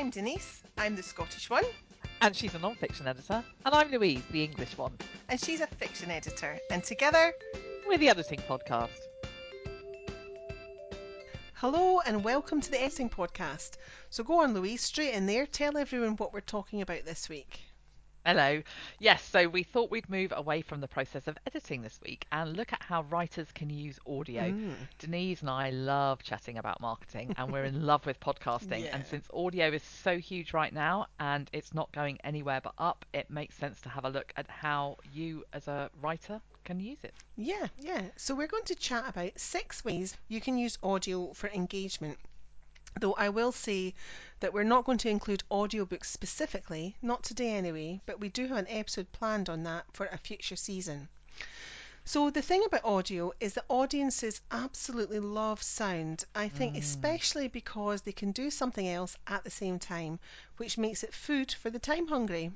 I'm Denise, I'm the Scottish one, And she's a non-fiction editor. And I'm Louise, the English one. and she's a fiction editor, and together, We're the Editing Podcast. hello and welcome to the Editing Podcast. So go on, Louise, straight in there, tell everyone what we're talking about this week. Hello. Yes, so we thought we'd move away from the process of editing this week and look at how writers can use audio. Mm. Denise and I love chatting about marketing and we're in love with podcasting. Yeah. And since audio is so huge right now and it's not going anywhere but up, it makes sense to have a look at how you as a writer can use it. Yeah, yeah. So we're going to chat about six ways you can use audio for engagement. Though I will say that we're not going to include audiobooks specifically, not today anyway, but we do have an episode planned on that for a future season. So the thing about audio is that audiences absolutely love sound. I think especially because they can do something else at the same time, which makes it food for the time hungry.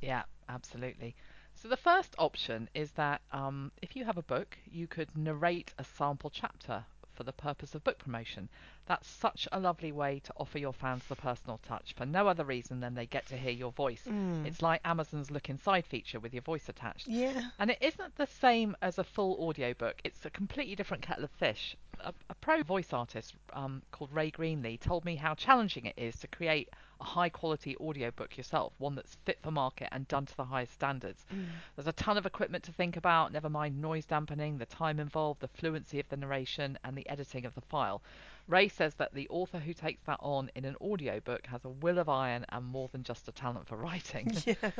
Yeah, absolutely. So the first option is that um, if you have a book, you could narrate a sample chapter for the purpose of book promotion. That's such a lovely way to offer your fans the personal touch for no other reason than they get to hear your voice. It's like Amazon's Look Inside feature with your voice attached. Yeah. And it isn't the same as a full audiobook. It's a completely different kettle of fish. A, a pro voice artist um, called Ray Greenlee told me how challenging it is to create a high quality audiobook yourself, one that's fit for market and done to the highest standards. Mm. There's a ton of equipment to think about, never mind noise dampening, the time involved, the fluency of the narration, and the editing of the file. Ray says that the author who takes that on in an audiobook has a will of iron and more than just a talent for writing. Yeah,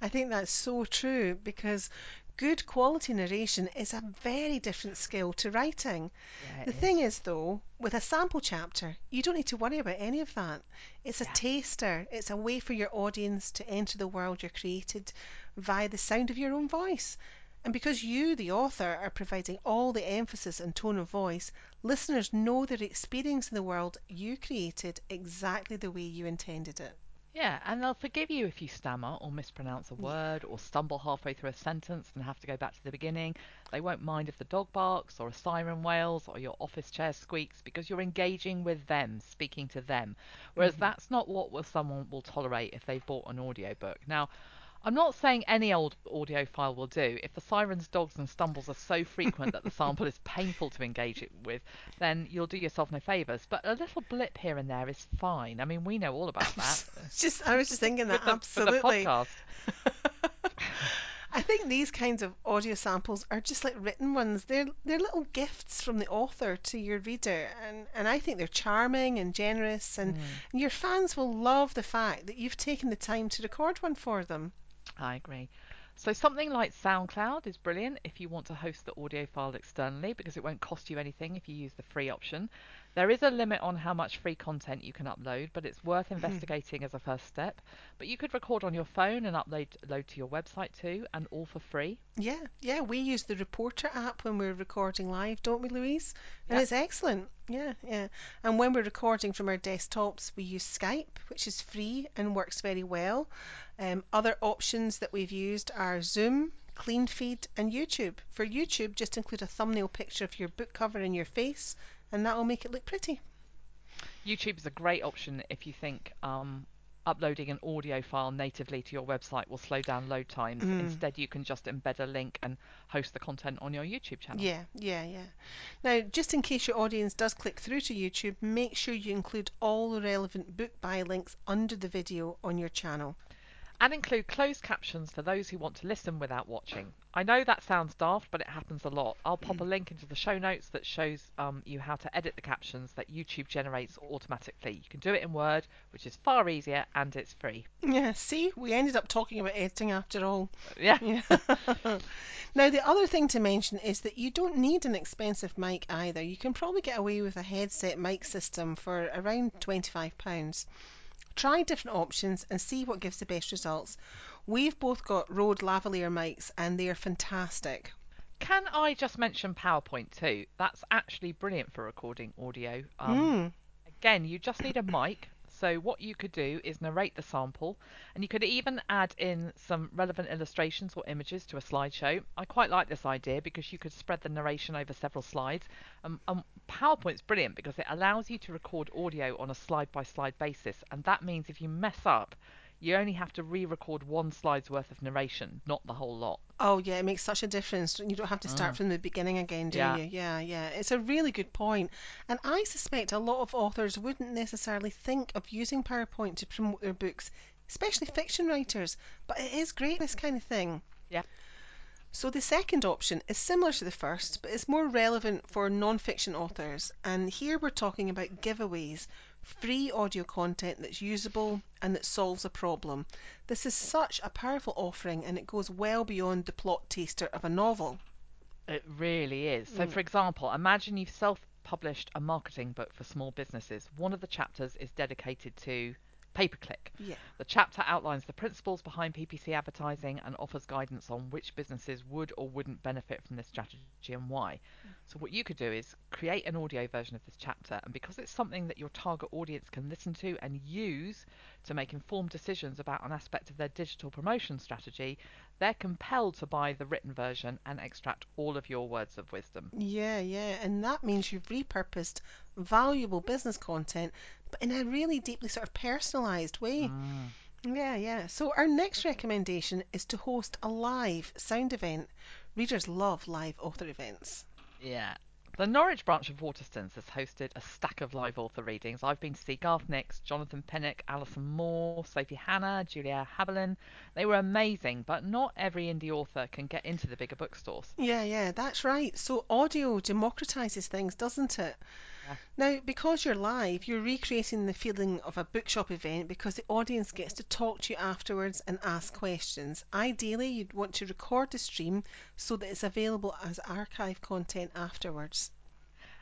I think that's so true because good quality narration is a very different skill to writing. Yeah, The it thing is, though, with a sample chapter, you don't need to worry about any of that. It's a Yeah. taster, it's a way for your audience to enter the world you're created via the sound of your own voice. And because you, the author, are providing all the emphasis and tone of voice, listeners know they're experiencing the world you created exactly the way you intended it. Yeah, and they'll forgive you if you stammer or mispronounce a word or stumble halfway through a sentence and have to go back to the beginning. They won't mind if the dog barks or a siren wails or your office chair squeaks because you're engaging with them, speaking to them. Whereas mm-hmm. that's not what will someone will tolerate if they've bought an audiobook. Now, I'm not saying any old audio file will do. If the sirens, dogs, and stumbles are so frequent that the sample is painful to engage it with, then you'll do yourself no favours. But a little blip here and there is fine. I mean, we know all about that. Just I was just thinking that the- absolutely. podcast. I think these kinds of audio samples are just like written ones. They're they're little gifts from the author to your reader, and and I think they're charming and generous, and, and your fans will love the fact that you've taken the time to record one for them. I agree. So something like SoundCloud is brilliant if you want to host the audio file externally because it won't cost you anything if you use the free option. There is a limit on how much free content you can upload, but it's worth investigating as a first step. But you could record on your phone and upload load to your website too, and all for free. Yeah, yeah, we use the Reporter app when we're recording live, don't we, Louise? And Yeah. it's excellent. Yeah, yeah. And when we're recording from our desktops, we use Skype, which is free and works very well. Um, other options that we've used are Zoom, CleanFeed, and YouTube. For YouTube, just include a thumbnail picture of your book cover and your face, and that will make it look pretty. YouTube is a great option if you think um, uploading an audio file natively to your website will slow down load times. Instead, you can just embed a link and host the content on your YouTube channel. Yeah, yeah, yeah. Now, just in case your audience does click through to YouTube, make sure you include all the relevant book buy links under the video on your channel. And include closed captions for those who want to listen without watching. I know that sounds daft, but it happens a lot. I'll pop a link into the show notes that shows um, you how to edit the captions that YouTube generates automatically. You can do it in Word, which is far easier and it's free. Yeah, see, we ended up talking about editing after all. Yeah. Yeah. now, the other thing to mention is that you don't need an expensive mic either. You can probably get away with a headset mic system for around £25. Try different options and see what gives the best results. We've both got Rode lavalier mics and they are fantastic. Can I just mention PowerPoint too? That's actually brilliant for recording audio. Um, Again, you just need a mic, So what you could do is narrate the sample, and you could even add in some relevant illustrations or images to a slideshow. I quite like this idea because you could spread the narration over several slides. Um, um, PowerPoint's brilliant because it allows you to record audio on a slide-by-slide basis, and that means if you mess up, you only have to re-record one slide's worth of narration, not the whole lot. Oh yeah, it makes such a difference. You don't have to start Mm. from the beginning again, do Yeah. you? Yeah, yeah. It's a really good point. And I suspect a lot of authors wouldn't necessarily think of using PowerPoint to promote their books, especially fiction writers. But it is great, this kind of thing. Yeah. So the second option is similar to the first, but it's more relevant for non-fiction authors. And here we're talking about giveaways, free audio content that's usable and that solves a problem. This is such a powerful offering and it goes well beyond the plot taster of a novel. It really is. So, Mm. for example, imagine you've self published a marketing book for small businesses. One of the chapters is dedicated to pay per click. Yeah. The chapter outlines the principles behind PPC advertising and offers guidance on which businesses would or wouldn't benefit from this strategy and why. So, what you could do is create an audio version of this chapter, and because it's something that your target audience can listen to and use to make informed decisions about an aspect of their digital promotion strategy, they're compelled to buy the written version and extract all of your words of wisdom. Yeah, yeah, and that means you've repurposed valuable business content, but in a really deeply sort of personalized way. Mm. Yeah, yeah. So our next recommendation is to host a live sound event. Readers love live author events. Yeah. The Norwich branch of Waterstones has hosted a stack of live author readings. I've been to see Garth Nix, Jonathan Pinnock, Alison Moore, Sophie Hannah, Julia Heaberlin. They were amazing, but not every indie author can get into the bigger bookstores. Yeah, yeah, that's right. So audio democratizes things, doesn't it? Now, because you're live, you're recreating the feeling of a bookshop event because the audience gets to talk to you afterwards and ask questions. Ideally, you'd want to record the stream so that it's available as archive content afterwards.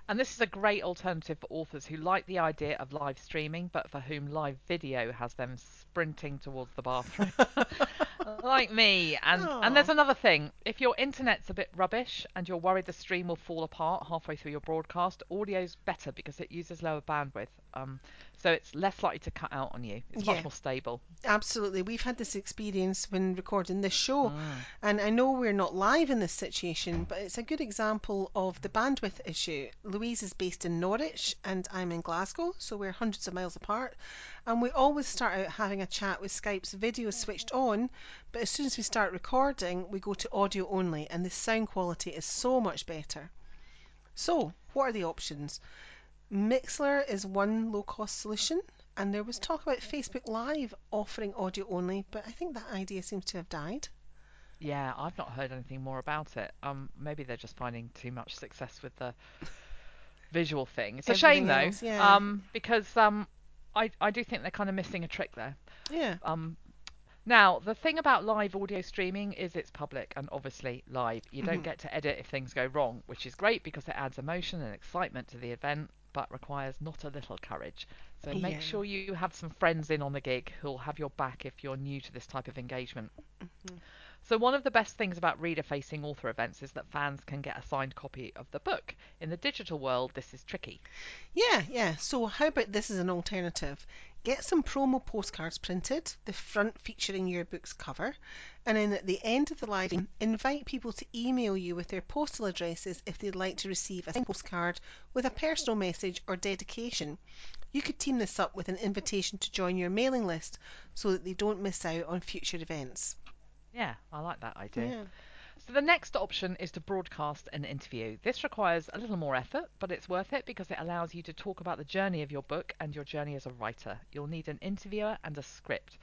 And this is a great alternative for authors who like the idea of live streaming, but for whom live video has them sprinting towards the bathroom. like me. And and there's another thing. If your internet's a bit rubbish and you're worried the stream will fall apart halfway through your broadcast, audio's better because it uses lower bandwidth. Um, so it's less likely to cut out on you. It's Yeah. much more stable. Absolutely. We've had this experience when recording this show, Mm. and I know we're not live in this situation, but it's a good example of the bandwidth issue. Louise is based in Norwich, and I'm in Glasgow, so we're hundreds of miles apart. And we always start out having a chat with Skype's video switched on, but as soon as we start recording, we go to audio only, and the sound quality is so much better. So, what are the options? Mixlr is one low cost solution, and there was talk about Facebook Live offering audio only, but I think that idea seems to have died. Yeah, I've not heard anything more about it. Um, maybe they're just finding too much success with the visual thing. It's a shame Everything though, else, yeah. um, because um, I I do think they're kind of missing a trick there. Yeah. Um, now the thing about live audio streaming is it's public and obviously live. You don't Mhm. get to edit if things go wrong, which is great because it adds emotion and excitement to the event, but requires not a little courage. So make sure you have some friends in on the gig who'll have your back if you're new to this type of engagement. So one of the best things about reader-facing author events is that fans can get a signed copy of the book. In the digital world, this is tricky. Yeah, yeah. So how about this as an alternative? Get some promo postcards printed, the front featuring your book's cover, and then at the end of the live invite people to email you with their postal addresses if they'd like to receive a postcard with a personal message or dedication. You could team this up with an invitation to join your mailing list so that they don't miss out on future events. Yeah, I like that idea. Yeah. So the next option is to broadcast an interview. This requires a little more effort, but it's worth it because it allows you to talk about the journey of your book and your journey as a writer. You'll need an interviewer and a script.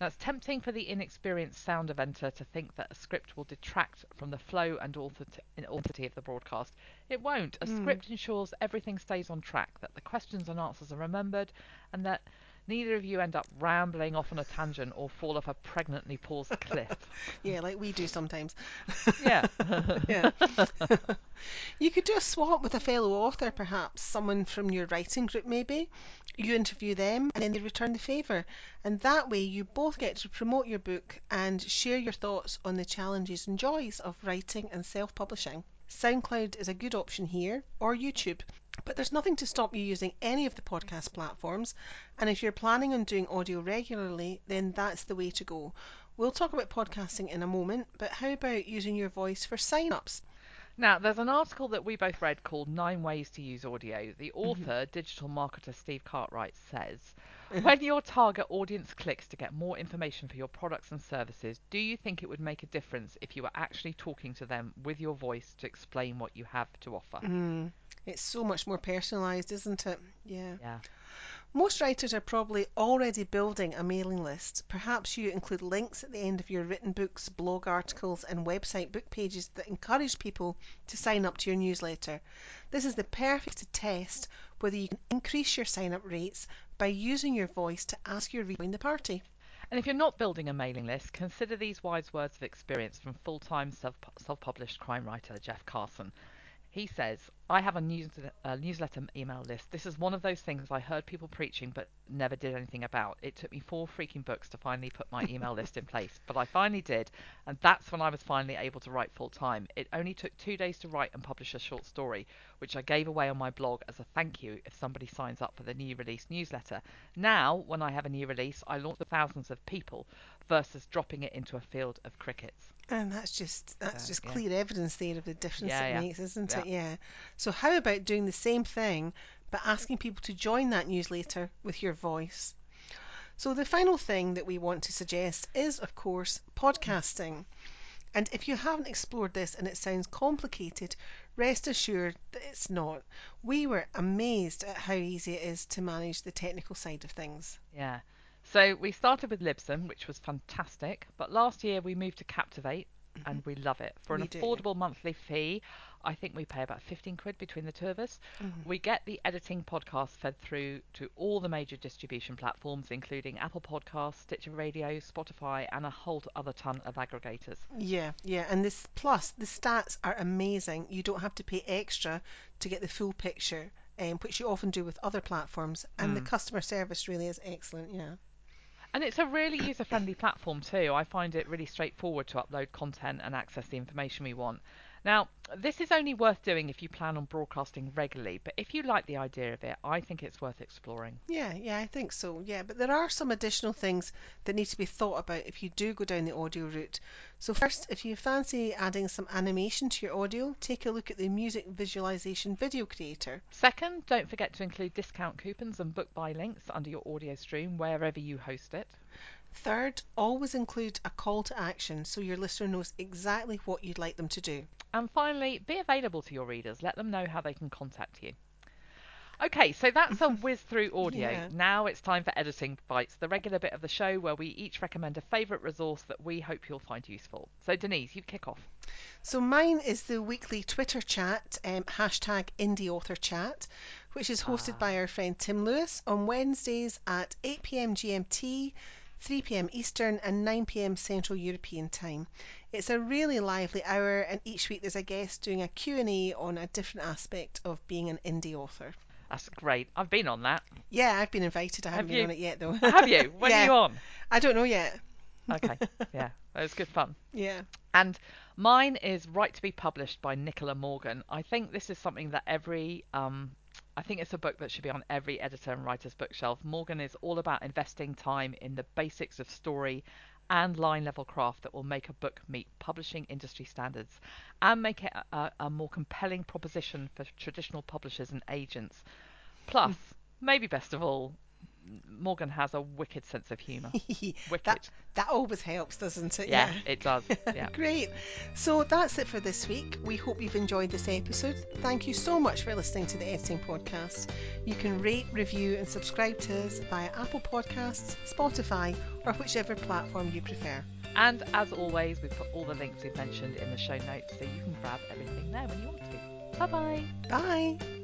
Now it's tempting for the inexperienced sound eventer to think that a script will detract from the flow and authenticity of the broadcast. It won't. A Mm. script ensures everything stays on track, that the questions and answers are remembered, and that neither of you end up rambling off on a tangent or fall off a pregnantly paused cliff. Yeah, like we do sometimes. Yeah. Yeah. You could do a swap with a fellow author, perhaps someone from your writing group, maybe. You interview them and then they return the favour. And that way, you both get to promote your book and share your thoughts on the challenges and joys of writing and self publishing. SoundCloud is a good option here, or YouTube. But there's nothing to stop you using any of the podcast platforms. And if you're planning on doing audio regularly, then that's the way to go. We'll talk about podcasting in a moment, but how about using your voice for sign-ups? Now, there's an article that we both read called Nine Ways to Use Audio. The mm-hmm. author, digital marketer Steve Cartwright, says When your target audience clicks to get more information for your products and services, do you think it would make a difference if you were actually talking to them with your voice to explain what you have to offer? Mm, it's so much more personalised, isn't it? Yeah. Yeah. Most writers are probably already building a mailing list. Perhaps you include links at the end of your written books, blog articles, and website book pages that encourage people to sign up to your newsletter. This is the perfect to test whether you can increase your sign up rates by using your voice to ask your reader to join the party. And if you're not building a mailing list, consider these wise words of experience from full time self published crime writer Jeff Carson. He says, I have a, news, a newsletter email list. This is one of those things I heard people preaching but never did anything about. It took me four freaking books to finally put my email list in place, but I finally did, and that's when I was finally able to write full time. It only took two days to write and publish a short story, which I gave away on my blog as a thank you if somebody signs up for the new release newsletter. Now, when I have a new release, I launch to thousands of people versus dropping it into a field of crickets. And that's just that's So, just yeah. clear evidence there of the difference Yeah, it yeah. makes, isn't it? Yeah. So how about doing the same thing but asking people to join that newsletter with your voice? So the final thing that we want to suggest is of course podcasting. And if you haven't explored this and it sounds complicated, rest assured that it's not. We were amazed at how easy it is to manage the technical side of things. Yeah. So we started with Libsyn, which was fantastic, but last year we moved to Captivate and we love it. For an We do. affordable monthly fee, I think we pay about 15 quid between the two of us. Mhm. We get the editing podcast fed through to all the major distribution platforms, including Apple Podcasts, Stitcher Radio, Spotify, and a whole other ton of aggregators. Yeah, yeah, and this plus the stats are amazing. You don't have to pay extra to get the full picture, um, which you often do with other platforms, and the Mm. customer service really is excellent. Yeah. And it's a really user friendly platform too. I find it really straightforward to upload content and access the information we want. Now, this is only worth doing if you plan on broadcasting regularly, but if you like the idea of it, I think it's worth exploring. Yeah, yeah, I think so. Yeah, but there are some additional things that need to be thought about if you do go down the audio route. So first, if you fancy adding some animation to your audio, take a look at the music visualization video creator. Second, don't forget to include discount coupons and book buy links under your audio stream wherever you host it. Third, always include a call to action so your listener knows exactly what you'd like them to do. And finally, be available to your readers. Let them know how they can contact you. Okay, so that's a whiz through audio. Yeah. Now it's time for editing bites, the regular bit of the show where we each recommend a favourite resource that we hope you'll find useful. So Denise, you kick off. So mine is the weekly Twitter chat, um, hashtag Indie Author Chat, which is hosted Ah. by our friend Tim Lewis on Wednesdays at 8 pm GMT, 3 pm Eastern, and 9 pm Central European Time. It's a really lively hour, and each week there's a guest doing a Q&A on a different aspect of being an indie author. That's great. I've been on that. Yeah, I've been invited. I haven't Have been you? on it yet, though. Have you? When are Yeah. you on? I don't know yet. Okay. Yeah, it was good fun. Yeah. And mine is Write to be Published by Nicola Morgan. I think this is something that every, um, I think it's a book that should be on every editor and writer's bookshelf. Morgan is all about investing time in the basics of story and line level craft that will make a book meet publishing industry standards and make it a, a more compelling proposition for traditional publishers and agents. Plus, mm. maybe best of all, Morgan has a wicked sense of humour. Wicked. that that always helps, doesn't it? yeah, it does. Yeah. Great. So that's it for this week. We hope you've enjoyed this episode. Thank you so much for listening to the Editing Podcast. You can rate, review, and subscribe to us via Apple Podcasts, Spotify, or whichever platform you prefer. And as always, we've put all the links we've mentioned in the show notes so you can grab everything there when you want to. Bye bye. Bye.